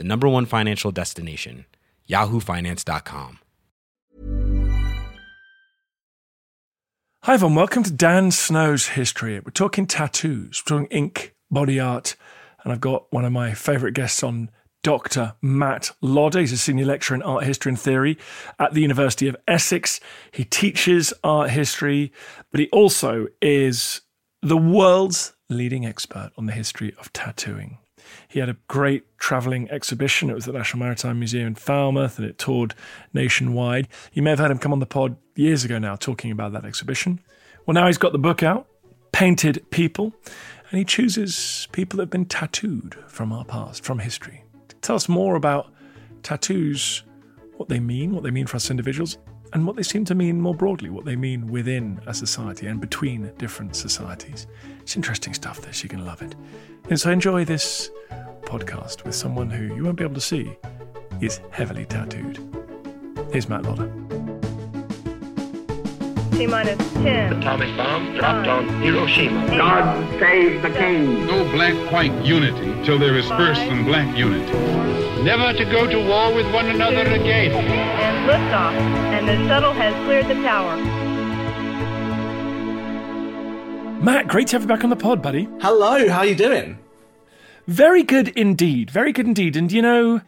the number one financial destination, yahoofinance.com. Hi, everyone. Welcome to Dan Snow's History. We're talking tattoos, we're talking ink, body art, and I've got one of my favourite guests on, Dr. Matt Lodder. He's a senior lecturer in art history and theory at the University of Essex. He teaches art history, but he also is the world's leading expert on the history of tattooing. He had a great travelling exhibition. It was the National Maritime Museum in Falmouth and it toured nationwide. You may have heard him come on the pod years ago now talking about that exhibition. Well, now he's got the book out, Painted People, and he chooses people that have been tattooed from our past, from history. Tell us more about tattoos, what they mean, what they mean for us individuals, and what they seem to mean more broadly, what they mean within a society and between different societies. It's interesting stuff, this. You're going to love it. And so enjoy this podcast with someone who you won't be able to see is heavily tattooed. Here's Matt Lodder. T minus 10. Atomic bomb dropped on Hiroshima. God save the king. No black-white unity till there is first some black unity. Never to go to war with one another again. And liftoff. And the shuttle has cleared the tower. Matt, great to have you back on the pod, buddy. Hello, how are you doing? Very good indeed. Very good indeed. And you know,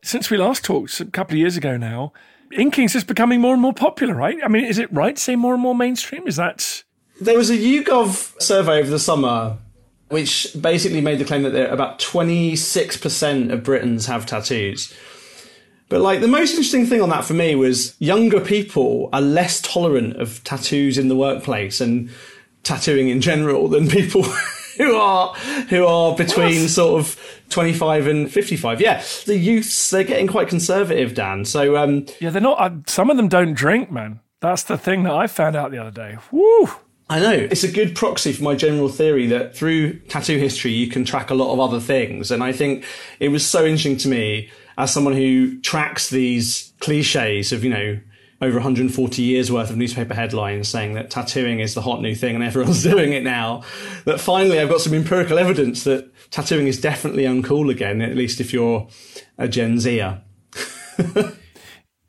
since we last talked a couple of years ago now, inking's just becoming more and more popular, right? I mean, is it right to say more and more mainstream? Is that There was a YouGov survey over the summer which basically made the claim that about 26% of Britons have tattoos. But like the most interesting thing on that for me was younger people are less tolerant of tattoos in the workplace and tattooing in general than people who are who are between What? sort of 25 and 55. Yeah, the youths they're getting quite conservative, Dan. So um Yeah, they're not. Uh, some of them don't drink, man. That's the thing that I found out the other day. Woo! I know. It's a good proxy for my general theory that through tattoo history, you can track a lot of other things. And I think it was so interesting to me as someone who tracks these cliches of, you know, over 140 years worth of newspaper headlines saying that tattooing is the hot new thing and everyone's doing it now. That finally I've got some empirical evidence that tattooing is definitely uncool again, at least if you're a Gen Zer.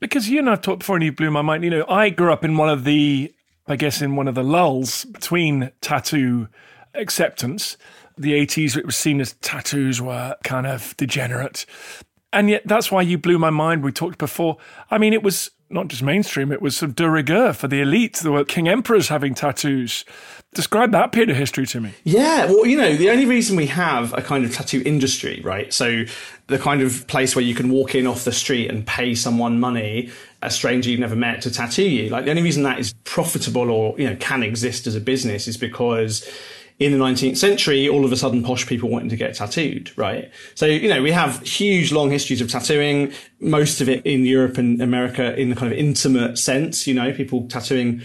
Because you and I've talked before, and you blew my mind. You know, I grew up in one of the, I guess, in one of the lulls between tattoo acceptance. The 80s, it was seen as tattoos were kind of degenerate. And yet, that's why you blew my mind. We talked before. I mean, it was not just mainstream, it was sort of de rigueur for the elite. There were king emperors having tattoos. Describe that period of history to me. Yeah, well, you know, the only reason we have a kind of tattoo industry, right? So the kind of place where you can walk in off the street and pay someone money, a stranger you've never met, to tattoo you. Like the only reason that is profitable or, you know, can exist as a business is because in the 19th century, all of a sudden posh people wanted to get tattooed, right? So, you know, we have huge long histories of tattooing, most of it in Europe and America in the kind of intimate sense, you know, people tattooing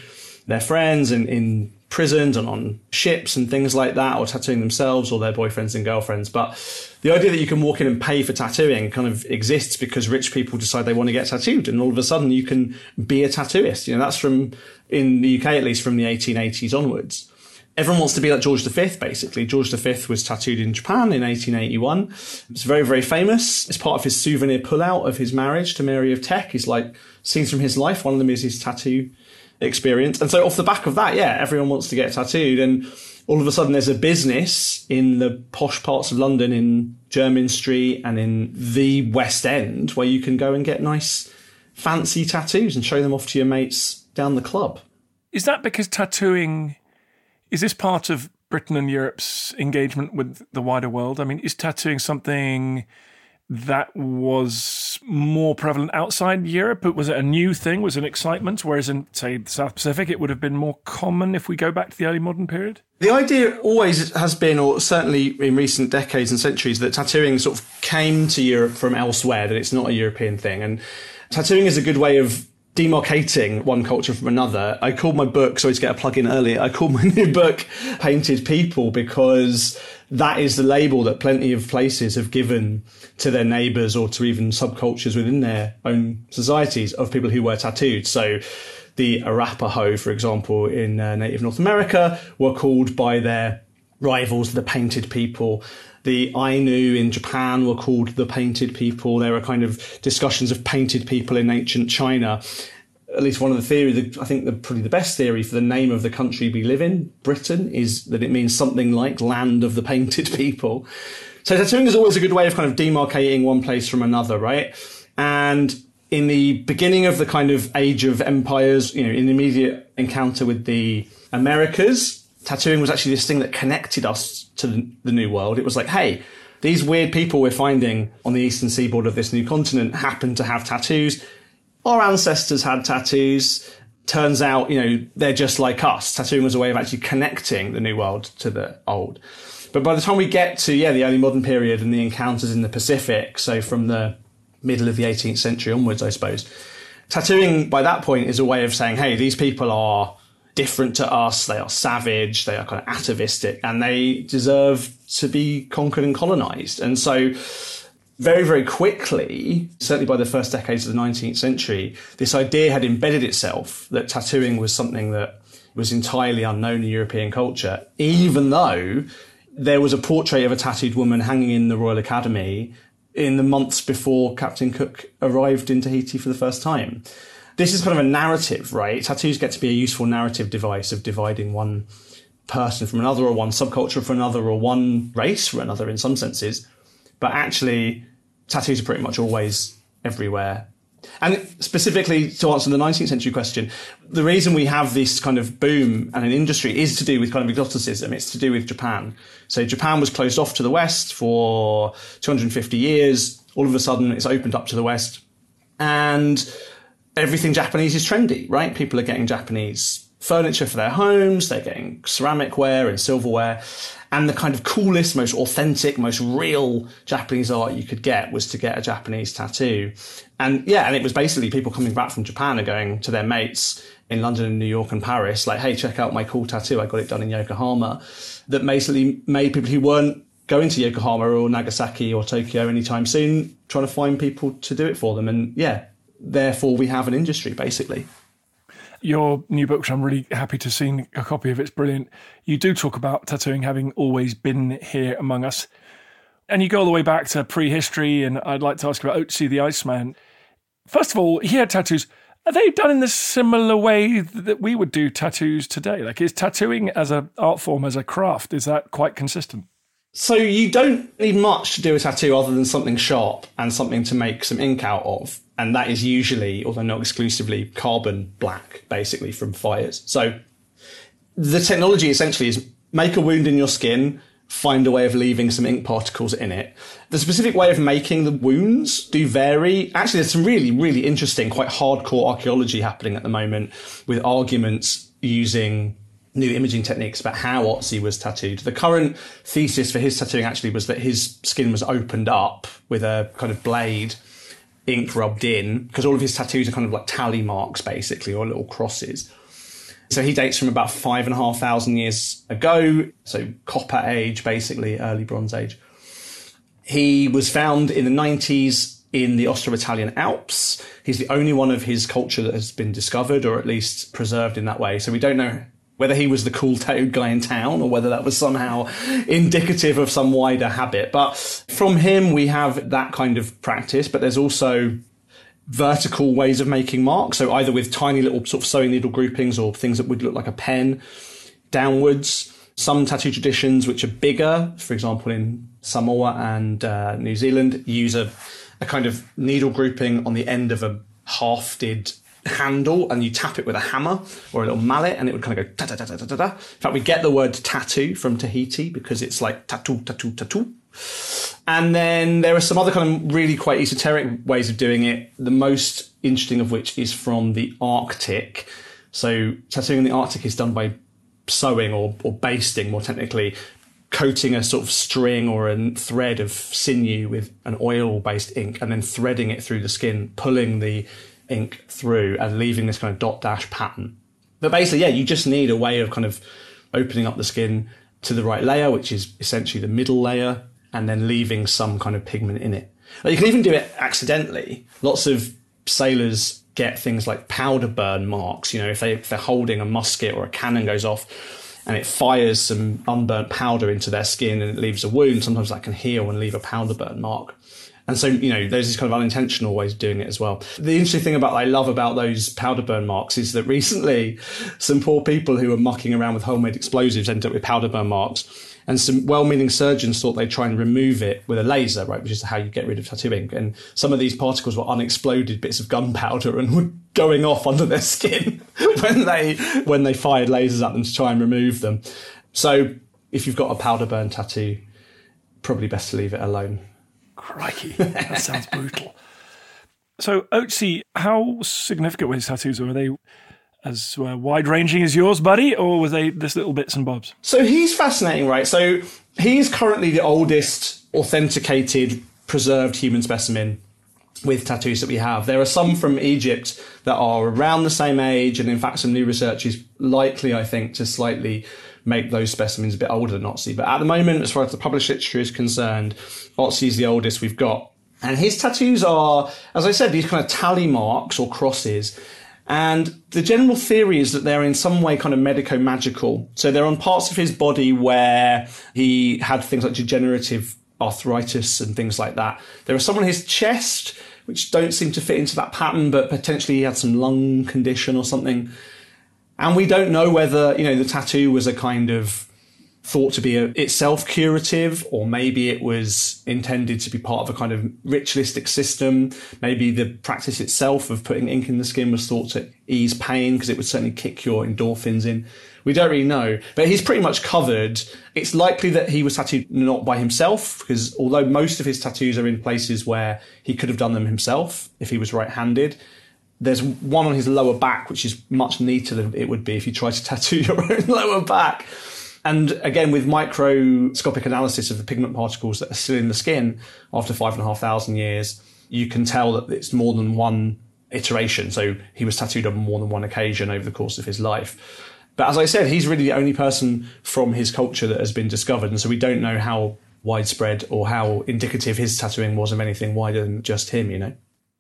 their friends and in prisons and on ships and things like that, or tattooing themselves or their boyfriends and girlfriends. But the idea that you can walk in and pay for tattooing kind of exists because rich people decide they want to get tattooed, and all of a sudden you can be a tattooist. You know, that's from in the UK at least from the 1880s onwards. Everyone wants to be like George V, basically. George V was tattooed in Japan in 1881. It's very, very famous. It's part of his souvenir pullout of his marriage to Mary of Teck. Is like scenes from his life. One of them is his tattoo experience. And so off the back of that, yeah, everyone wants to get tattooed. And all of a sudden there's a business in the posh parts of London in Jermyn Street and in the West End where you can go and get nice fancy tattoos and show them off to your mates down the club. Is that because tattooing is this part of Britain and Europe's engagement with the wider world? I mean, is tattooing something that was more prevalent outside Europe? Was it a new thing? Was it an excitement? Whereas in, say, the South Pacific, it would have been more common if we go back to the early modern period? The idea always has been, or certainly in recent decades and centuries, that tattooing sort of came to Europe from elsewhere, that it's not a European thing. And tattooing is a good way of demarcating one culture from another. I called my book, sorry to get a plug in earlier, I called my new book Painted People because that is the label that plenty of places have given to their neighbours or to even subcultures within their own societies of people who were tattooed. So the Arapaho, for example, in uh, native North America were called by their rivals the painted people. The Ainu in Japan were called the painted people. There are kind of discussions of painted people in ancient China. At least one of the theories, I think the, probably the best theory for the name of the country we live in, Britain, is that it means something like land of the painted people. So tattooing is always a good way of kind of demarcating one place from another, right? And in the beginning of the kind of age of empires, you know, in the immediate encounter with the Americas, tattooing was actually this thing that connected us to the, new world. It was like, hey, these weird people we're finding on the eastern seaboard of this new continent happen to have tattoos. Our ancestors had tattoos. Turns out, you know, they're just like us. Tattooing was a way of actually connecting the new world to the old. But by the time we get to, yeah, the early modern period and the encounters in the Pacific, so from the middle of the 18th century onwards, I suppose, tattooing by that point is a way of saying, hey, these people are different to us. They are savage. They are kind of atavistic and they deserve to be conquered and colonized. And so very, very quickly, certainly by the first decades of the 19th century, this idea had embedded itself that tattooing was something that was entirely unknown in European culture, even though there was a portrait of a tattooed woman hanging in the Royal Academy in the months before Captain Cook arrived in Tahiti for the first time this is kind of a narrative, right? Tattoos get to be a useful narrative device of dividing one person from another, or one subculture from another, or one race from another in some senses. But actually, tattoos are pretty much always everywhere. And specifically to answer the 19th century question, the reason we have this kind of boom and an industry is to do with kind of exoticism. It's to do with Japan. So Japan was closed off to the West for 250 years. All of a sudden, it's opened up to the West. And everything Japanese is trendy, right? People are getting Japanese furniture for their homes, they're getting ceramic ware and silverware. And the kind of coolest, most authentic, most real Japanese art you could get was to get a Japanese tattoo. And yeah, and it was basically people coming back from Japan and going to their mates in London and New York and Paris, like, hey, check out my cool tattoo. I got it done in Yokohama. That basically made people who weren't going to Yokohama or Nagasaki or Tokyo anytime soon trying to find people to do it for them. And yeah, therefore we have an industry basically. Your new book, which I'm really happy to see a copy of, it's brilliant. You do talk about tattooing having always been here among us. And you go all the way back to prehistory, and I'd like to ask about Otzi the Iceman. First of all, he had tattoos. Are they done in the similar way that we would do tattoos today? Like, is tattooing as an art form, as a craft, is that quite consistent? So you don't need much to do a tattoo other than something sharp and something to make some ink out of. And that is usually, although not exclusively, carbon black, basically from fires. So the technology essentially is make a wound in your skin, find a way of leaving some ink particles in it. The specific way of making the wounds do vary. Actually, there's some really, really interesting, quite hardcore archaeology happening at the moment with arguments using new imaging techniques about how Otzi was tattooed. The current thesis for his tattooing actually was that his skin was opened up with a kind of blade, ink rubbed in, because all of his tattoos are kind of like tally marks basically, or little crosses. So he dates from about five and a half thousand years ago, so Copper Age, basically early Bronze Age. He was found in the 90s in the Austro-Italian Alps. He's the only one of his culture that has been discovered or at least preserved in that way. So we don't know whether he was the cool tattooed guy in town or whether that was somehow indicative of some wider habit. But from him, we have that kind of practice, but there's also vertical ways of making marks. So either with tiny little sort of sewing needle groupings or things that would look like a pen downwards. Some tattoo traditions which are bigger, for example, in Samoa and uh, New Zealand, use a, a kind of needle grouping on the end of a hafted handle and you tap it with a hammer or a little mallet and it would kind of go. In fact, we get the word tattoo from Tahiti because it's like tattoo, tattoo, tattoo. And then there are some other kind of really quite esoteric ways of doing it. The most interesting of which is from the Arctic. So tattooing in the Arctic is done by sewing or, or basting more technically, coating a sort of string or a thread of sinew with an oil based ink and then threading it through the skin, pulling the ink through and leaving this kind of dot dash pattern. But basically, yeah, you just need a way of kind of opening up the skin to the right layer, which is essentially the middle layer, and then leaving some kind of pigment in it. you can even do it accidentally. Lots of sailors get things like powder burn marks. You know, if they if they're holding a musket or a cannon goes off and it fires some unburnt powder into their skin and it leaves a wound, sometimes that can heal and leave a powder burn mark. And so, you know, there's these kind of unintentional ways of doing it as well. The interesting thing about I love about those powder burn marks is that recently some poor people who were mucking around with homemade explosives ended up with powder burn marks. And some well-meaning surgeons thought they'd try and remove it with a laser, right, which is how you get rid of tattoo ink. And some of these particles were unexploded bits of gunpowder and were going off under their skin when they when they fired lasers at them to try and remove them. So if you've got a powder burn tattoo, probably best to leave it alone. Crikey, that sounds brutal. So, Otzi, how significant were his tattoos? Were they as uh, wide ranging as yours, buddy, or were they just little bits and bobs? So he's fascinating, right? So he's currently the oldest authenticated preserved human specimen with tattoos that we have. There are some from Egypt that are around the same age, and in fact, some new research is likely, I think, to slightly make those specimens a bit older than Otzi. But at the moment, as far as the published literature is concerned, Otzi is the oldest we've got. And his tattoos are, as I said, these kind of tally marks or crosses. And the general theory is that they're in some way kind of medico magical. So they're on parts of his body where he had things like degenerative arthritis and things like that. There are some on his chest which don't seem to fit into that pattern, but potentially he had some lung condition or something. And we don't know whether, you know, the tattoo was a kind of thought to be a, itself curative, or maybe it was intended to be part of a kind of ritualistic system. Maybe the practice itself of putting ink in the skin was thought to ease pain because it would certainly kick your endorphins in. We don't really know, but he's pretty much covered. It's likely that he was tattooed not by himself because although most of his tattoos are in places where he could have done them himself if he was right-handed, there's one on his lower back, which is much neater than it would be if you tried to tattoo your own lower back. And again, with microscopic analysis of the pigment particles that are still in the skin after five and a half thousand years, you can tell that it's more than one iteration. So he was tattooed on more than one occasion over the course of his life. But as I said, he's really the only person from his culture that has been discovered. And so we don't know how widespread or how indicative his tattooing was of anything wider than just him, you know?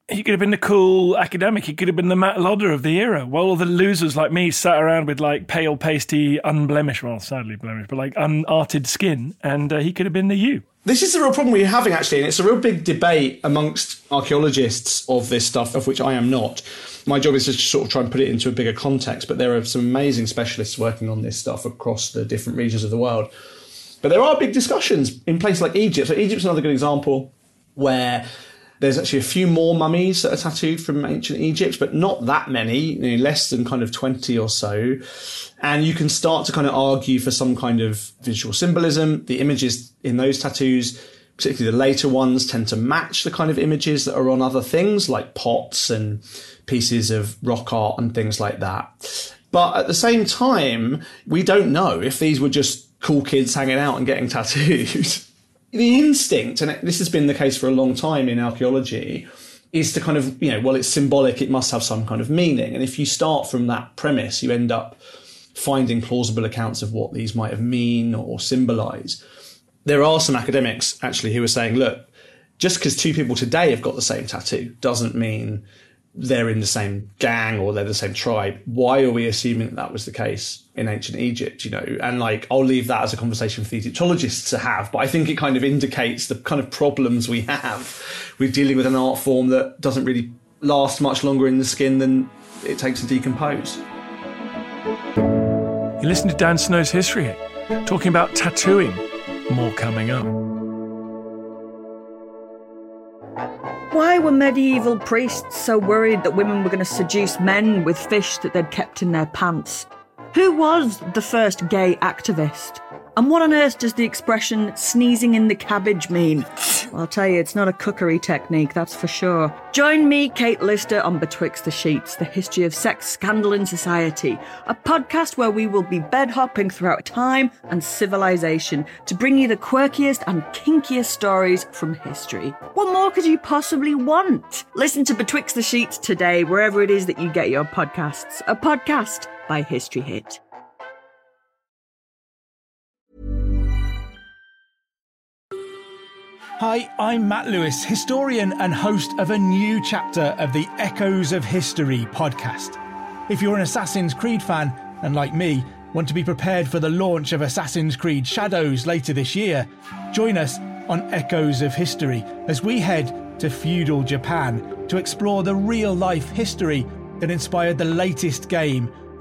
He could have been the cool academic. He could have been the Matt Lodder of the era. While all the losers like me sat around with like pale, pasty, unblemished, well, sadly blemished, but like unarted skin, and uh, he could have been the you. This is the real problem we're having, actually, and it's a real big debate amongst archaeologists of this stuff, of which I am not. My job is to sort of try and put it into a bigger context, but there are some amazing specialists working on this stuff across the different regions of the world. But there are big discussions in places like Egypt. So Egypt's another good example where there's actually a few more mummies that are tattooed from ancient Egypt, but not that many, you know, less than kind of 20 or so. And you can start to kind of argue for some kind of visual symbolism. The images in those tattoos, particularly the later ones, tend to match the kind of images that are on other things like pots and pieces of rock art and things like that. But at the same time, we don't know if these were just cool kids hanging out and getting tattooed. The instinct, and this has been the case for a long time in archaeology, is to kind of, you know, well, it's symbolic, it must have some kind of meaning. And if you start from that premise, you end up finding plausible accounts of what these might have mean or symbolize. There are some academics actually who are saying, look, just because two people today have got the same tattoo doesn't mean they're in the same gang or they're the same tribe. Why are we assuming that that was the case in ancient Egypt? You know, and like I'll leave that as a conversation for the Egyptologists to have, but I think it kind of indicates the kind of problems we have with dealing with an art form that doesn't really last much longer in the skin than it takes to decompose. You listen to Dan Snow's History, talking about tattooing. More coming up. Why were medieval priests so worried that women were going to seduce men with fish that they'd kept in their pants? Who was the first gay activist? And what on earth does the expression sneezing in the cabbage mean? Well, I'll tell you, it's not a cookery technique, that's for sure. Join me, Kate Lister, on Betwixt the Sheets, the history of sex scandal in society, a podcast where we will be bed hopping throughout time and civilization to bring you the quirkiest and kinkiest stories from history. What more could you possibly want? Listen to Betwixt the Sheets today, wherever it is that you get your podcasts. A podcast by History Hit. Hi, I'm Matt Lewis, historian and host of a new chapter of the Echoes of History podcast. If you're an Assassin's Creed fan, and like me, want to be prepared for the launch of Assassin's Creed Shadows later this year, join us on Echoes of History as we head to feudal Japan to explore the real life history that inspired the latest game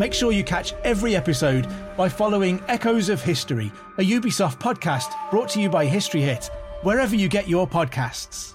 Make sure you catch every episode by following Echoes of History, a Ubisoft podcast brought to you by History Hit, wherever you get your podcasts.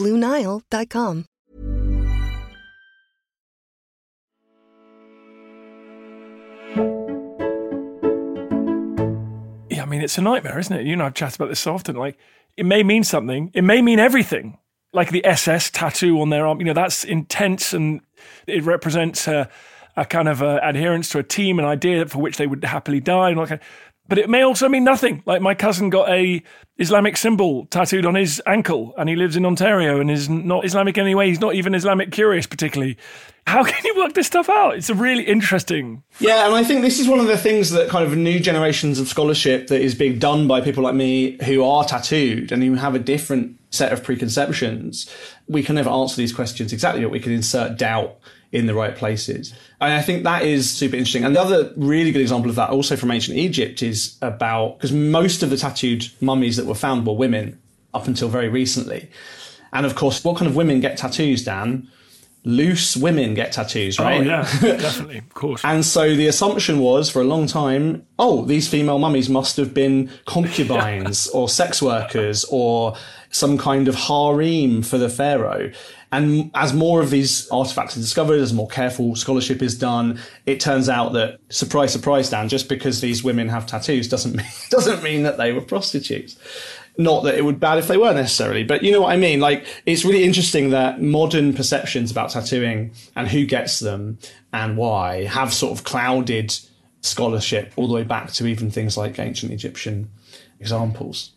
BlueNile.com. Yeah, I mean, it's a nightmare, isn't it? You and I've chatted about this so often. Like, it may mean something, it may mean everything. Like the SS tattoo on their arm, you know, that's intense and it represents a, a kind of a adherence to a team, an idea for which they would happily die. And but it may also mean nothing. Like my cousin got a Islamic symbol tattooed on his ankle, and he lives in Ontario and is not Islamic anyway. He's not even Islamic curious particularly. How can you work this stuff out? It's a really interesting. Yeah, and I think this is one of the things that kind of new generations of scholarship that is being done by people like me who are tattooed and who have a different set of preconceptions. We can never answer these questions exactly, but we can insert doubt in the right places. And I think that is super interesting. And the other really good example of that, also from ancient Egypt, is about because most of the tattooed mummies that were found were women up until very recently. And of course, what kind of women get tattoos, Dan? Loose women get tattoos, oh, right? Oh, yeah, definitely, of course. and so the assumption was for a long time, oh, these female mummies must have been concubines or sex workers or some kind of harem for the pharaoh. And as more of these artifacts are discovered, as more careful scholarship is done, it turns out that surprise, surprise, Dan, just because these women have tattoos doesn't mean, doesn't mean that they were prostitutes. Not that it would bad if they were necessarily, but you know what I mean? Like, it's really interesting that modern perceptions about tattooing and who gets them and why have sort of clouded scholarship all the way back to even things like ancient Egyptian examples.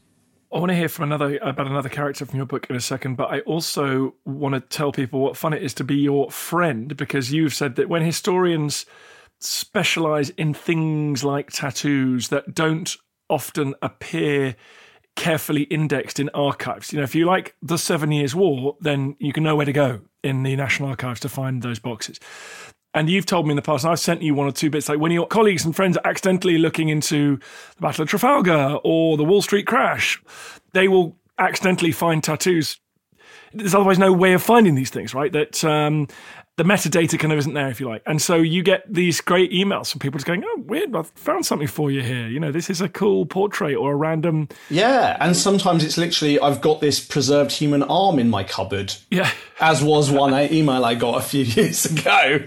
I want to hear from another about another character from your book in a second, but I also want to tell people what fun it is to be your friend because you've said that when historians specialize in things like tattoos that don't often appear carefully indexed in archives. You know, if you like the Seven Years' War, then you can know where to go in the National Archives to find those boxes. And you've told me in the past, and I've sent you one or two bits, like when your colleagues and friends are accidentally looking into the Battle of Trafalgar or the Wall Street crash, they will accidentally find tattoos. There's otherwise no way of finding these things, right? That um, the metadata kind of isn't there, if you like. And so you get these great emails from people just going, oh, weird, I've found something for you here. You know, this is a cool portrait or a random. Yeah. And sometimes it's literally, I've got this preserved human arm in my cupboard. Yeah. As was one email I got a few years ago.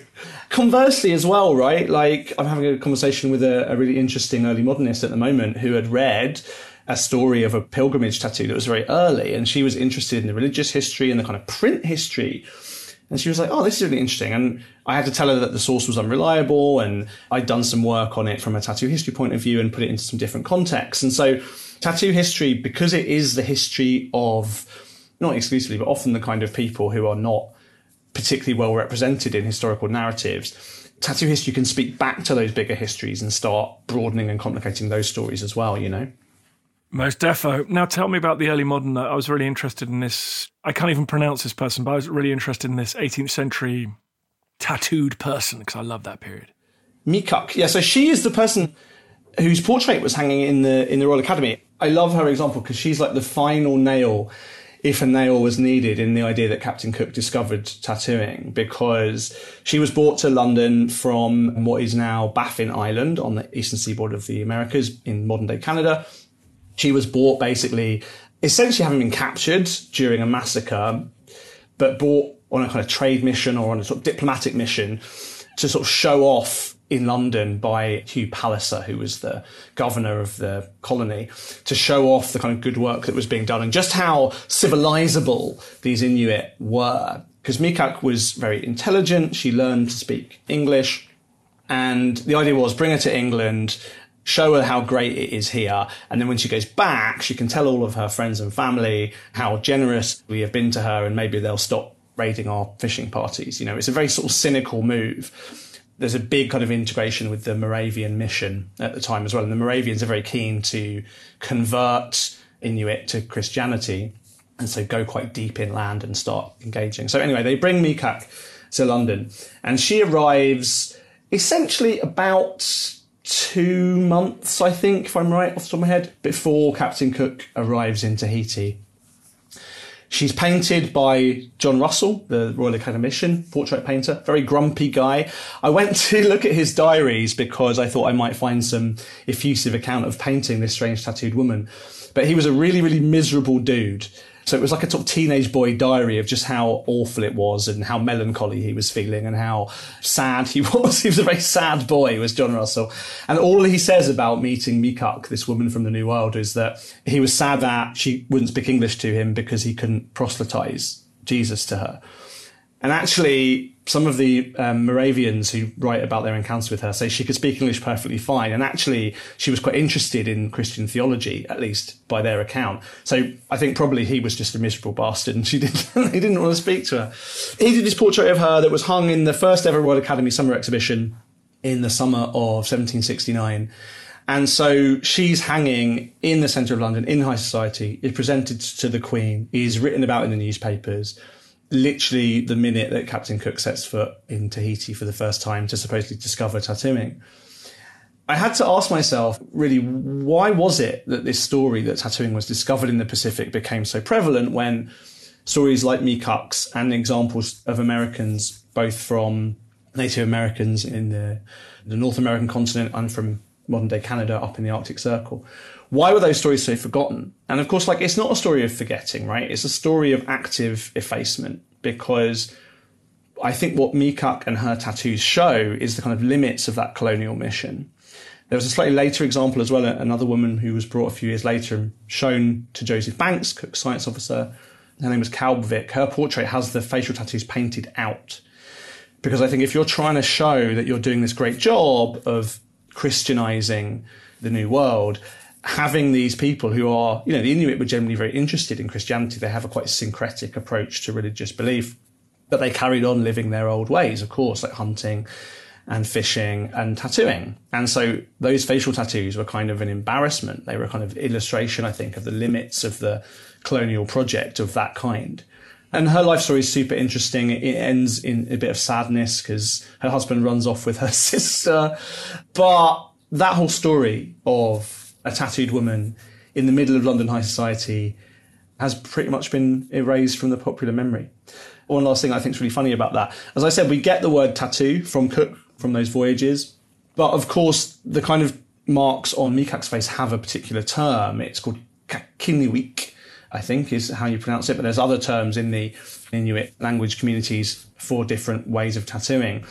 Conversely, as well, right? Like, I'm having a conversation with a, a really interesting early modernist at the moment who had read a story of a pilgrimage tattoo that was very early, and she was interested in the religious history and the kind of print history and she was like, Oh, this is really interesting. And I had to tell her that the source was unreliable and I'd done some work on it from a tattoo history point of view and put it into some different contexts. And so tattoo history, because it is the history of not exclusively, but often the kind of people who are not particularly well represented in historical narratives, tattoo history can speak back to those bigger histories and start broadening and complicating those stories as well, you know? Most defo. Now tell me about the early modern. I was really interested in this. I can't even pronounce this person, but I was really interested in this 18th century tattooed person because I love that period. Mikak. Yeah, so she is the person whose portrait was hanging in the in the Royal Academy. I love her example because she's like the final nail if a nail was needed in the idea that Captain Cook discovered tattooing because she was brought to London from what is now Baffin Island on the eastern seaboard of the Americas in modern day Canada she was bought basically, essentially having been captured during a massacre, but bought on a kind of trade mission or on a sort of diplomatic mission to sort of show off in London by Hugh Palliser, who was the governor of the colony, to show off the kind of good work that was being done and just how civilizable these Inuit were. Because Mikak was very intelligent, she learned to speak English, and the idea was bring her to England show her how great it is here. And then when she goes back, she can tell all of her friends and family how generous we have been to her and maybe they'll stop raiding our fishing parties. You know, it's a very sort of cynical move. There's a big kind of integration with the Moravian mission at the time as well. And the Moravians are very keen to convert Inuit to Christianity and so go quite deep inland and start engaging. So anyway, they bring Mikak to London and she arrives essentially about two months, I think, if I'm right off the top of my head, before Captain Cook arrives in Tahiti. She's painted by John Russell, the Royal Academician, portrait painter, very grumpy guy. I went to look at his diaries because I thought I might find some effusive account of painting this strange tattooed woman. But he was a really, really miserable dude. So it was like a sort of teenage boy diary of just how awful it was and how melancholy he was feeling and how sad he was. he was a very sad boy, was John Russell. And all he says about meeting Mikak, this woman from the New World, is that he was sad that she wouldn't speak English to him because he couldn't proselytize Jesus to her. And actually, some of the um, Moravians who write about their encounters with her say she could speak English perfectly fine. And actually, she was quite interested in Christian theology, at least by their account. So I think probably he was just a miserable bastard and she didn't, he didn't want to speak to her. He did this portrait of her that was hung in the first ever Royal Academy summer exhibition in the summer of 1769. And so she's hanging in the centre of London in high society, is presented to the Queen, is written about in the newspapers literally the minute that Captain Cook sets foot in Tahiti for the first time to supposedly discover tattooing. I had to ask myself, really, why was it that this story that tattooing was discovered in the Pacific became so prevalent when stories like Mikak's and examples of Americans, both from Native Americans in the, the North American continent and from modern day Canada up in the Arctic Circle, why were those stories so forgotten? And of course, like, it's not a story of forgetting, right? It's a story of active effacement because I think what Mikak and her tattoos show is the kind of limits of that colonial mission. There was a slightly later example as well, another woman who was brought a few years later and shown to Joseph Banks, Cook science officer. Her name was Caubvick. Her portrait has the facial tattoos painted out. Because I think if you're trying to show that you're doing this great job of Christianizing the New World, having these people who are, you know, the Inuit were generally very interested in Christianity. They have a quite syncretic approach to religious belief, but they carried on living their old ways, of course, like hunting and fishing and tattooing. And so those facial tattoos were kind of an embarrassment. They were a kind of illustration, I think, of the limits of the colonial project of that kind. And her life story is super interesting. It ends in a bit of sadness because her husband runs off with her sister. But that whole story of a tattooed woman in the middle of London high society has pretty much been erased from the popular memory. One last thing I think is really funny about that. As I said, we get the word tattoo from Cook from those voyages. But of course, the kind of marks on Mikak's face have a particular term. It's called kakiniwik, I think is how you pronounce it. But there's other terms in the Inuit language communities for different ways of tattooing.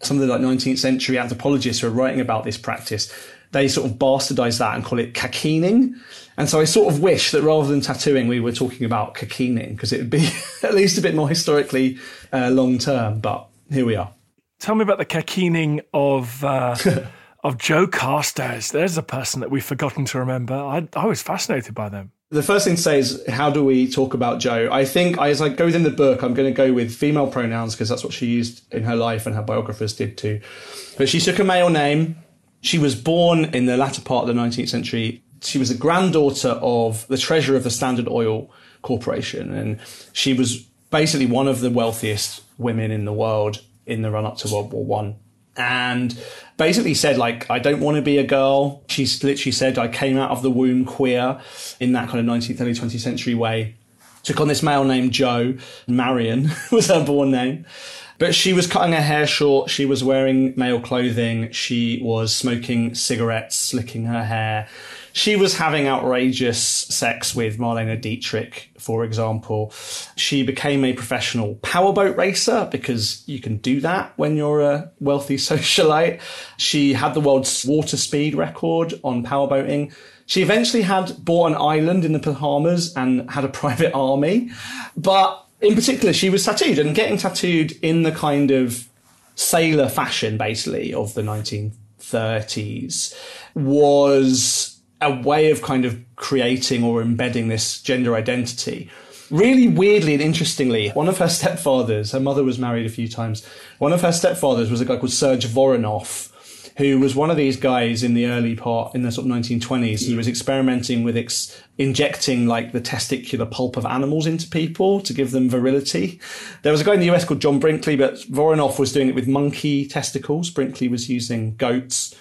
Some of the like 19th century anthropologists who are writing about this practice, they sort of bastardize that and call it kakining. And so I sort of wish that rather than tattooing, we were talking about kakining because it would be at least a bit more historically uh, long term. But here we are. Tell me about the kakining of uh, of Joe Carstairs. There's a person that we've forgotten to remember. I, I was fascinated by them. The first thing to say is, how do we talk about Joe? I think as I go within the book, I'm going to go with female pronouns because that's what she used in her life and her biographers did too. But she took a male name. She was born in the latter part of the 19th century. She was the granddaughter of the treasurer of the Standard Oil Corporation. And she was basically one of the wealthiest women in the world in the run up to World War One. And basically said, like, I don't want to be a girl. She literally said, I came out of the womb queer in that kind of 19th, early 20th century way. Took on this male named Joe. Marion was her born name. But she was cutting her hair short. She was wearing male clothing. She was smoking cigarettes, slicking her hair. She was having outrageous sex with Marlene Dietrich, for example. She became a professional powerboat racer because you can do that when you're a wealthy socialite. She had the world's water speed record on powerboating. She eventually had bought an island in the Bahamas and had a private army. But in particular, she was tattooed and getting tattooed in the kind of sailor fashion, basically, of the 1930s was a way of kind of creating or embedding this gender identity. Really weirdly and interestingly, one of her stepfathers, her mother was married a few times, one of her stepfathers was a guy called Serge Voronoff, who was one of these guys in the early part, in the sort of 1920s. He was experimenting with ex- injecting like the testicular pulp of animals into people to give them virility. There was a guy in the US called John Brinkley, but Voronoff was doing it with monkey testicles. Brinkley was using goats.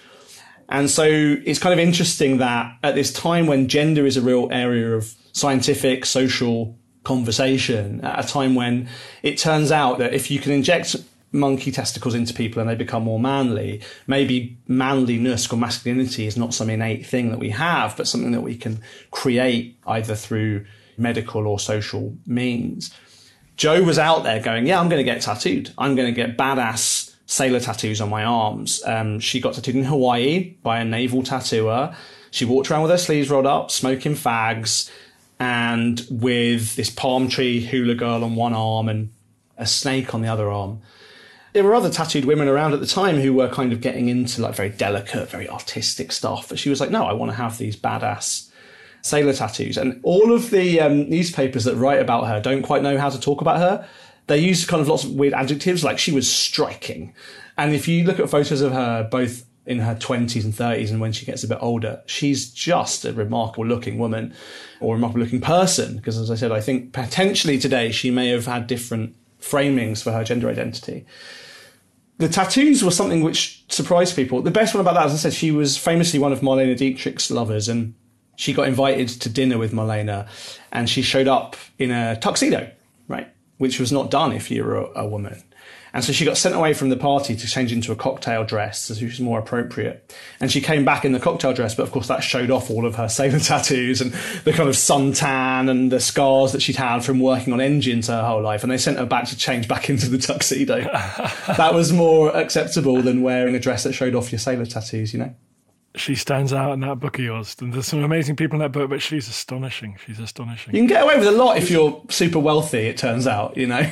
And so it's kind of interesting that at this time when gender is a real area of scientific, social conversation, at a time when it turns out that if you can inject monkey testicles into people and they become more manly, maybe manliness or masculinity is not some innate thing that we have, but something that we can create either through medical or social means. Joe was out there going, yeah, I'm going to get tattooed. I'm going to get badass sailor tattoos on my arms. Um, she got tattooed in Hawaii by a naval tattooer. She walked around with her sleeves rolled up, smoking fags, and with this palm tree hula girl on one arm and a snake on the other arm. There were other tattooed women around at the time who were kind of getting into like very delicate, very artistic stuff. But she was like, no, I want to have these badass sailor tattoos. And all of the um, newspapers that write about her don't quite know how to talk about her they use kind of lots of weird adjectives, like she was striking. And if you look at photos of her, both in her 20s and 30s and when she gets a bit older, she's just a remarkable looking woman or remarkable looking person. Because as I said, I think potentially today she may have had different framings for her gender identity. The tattoos were something which surprised people. The best one about that, as I said, she was famously one of Marlene Dietrich's lovers and she got invited to dinner with Marlene and she showed up in a tuxedo, right? which was not done if you were a, a woman. And so she got sent away from the party to change into a cocktail dress, which was more appropriate. And she came back in the cocktail dress, but of course that showed off all of her sailor tattoos and the kind of suntan and the scars that she'd had from working on engines her whole life. And they sent her back to change back into the tuxedo. that was more acceptable than wearing a dress that showed off your sailor tattoos, you know? She stands out in that book of yours. And there's some amazing people in that book, but she's astonishing. She's astonishing. You can get away with a lot if you're super wealthy, it turns out, you know?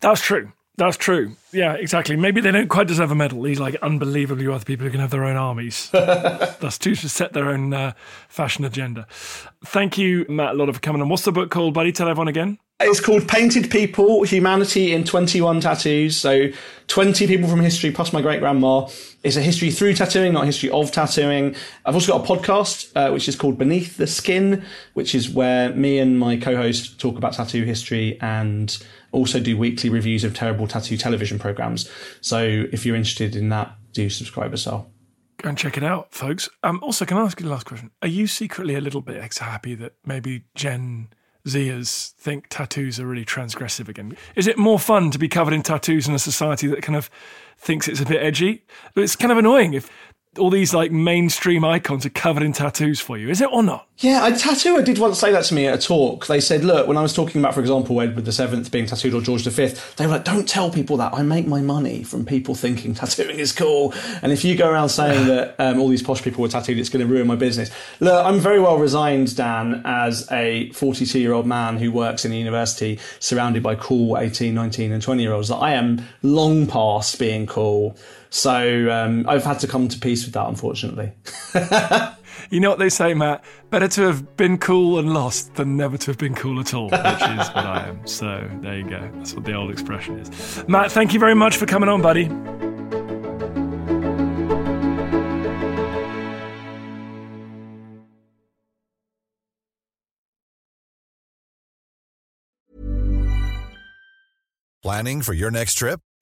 That's true. That's true. Yeah, exactly. Maybe they don't quite deserve a medal. These like unbelievably wealthy people who can have their own armies. That's too to set their own uh, fashion agenda. Thank you, Matt Lodder, for coming on. What's the book called, buddy? Tell everyone again. It's called Painted People Humanity in 21 Tattoos. So, 20 people from history plus my great grandma. It's a history through tattooing, not a history of tattooing. I've also got a podcast, uh, which is called Beneath the Skin, which is where me and my co host talk about tattoo history and also do weekly reviews of terrible tattoo television programs. So, if you're interested in that, do subscribe as well. Go and check it out, folks. Um, also, can I ask you the last question? Are you secretly a little bit ex happy that maybe Gen Zers think tattoos are really transgressive again? Is it more fun to be covered in tattoos in a society that kind of thinks it's a bit edgy? It's kind of annoying if all these like mainstream icons are covered in tattoos for you. Is it or not? Yeah, a tattooer did once say that to me at a talk. They said, look, when I was talking about, for example, Edward VII being tattooed or George V, they were like, don't tell people that. I make my money from people thinking tattooing is cool. And if you go around saying that um, all these posh people were tattooed, it's going to ruin my business. Look, I'm very well resigned, Dan, as a 42 year old man who works in a university surrounded by cool 18, 19, and 20 year olds that I am long past being cool. So um, I've had to come to peace with that, unfortunately. you know what they say, Matt? Better to have been cool and lost than never to have been cool at all, which is what I am. So there you go. That's what the old expression is. Matt, thank you very much for coming on, buddy. Planning for your next trip?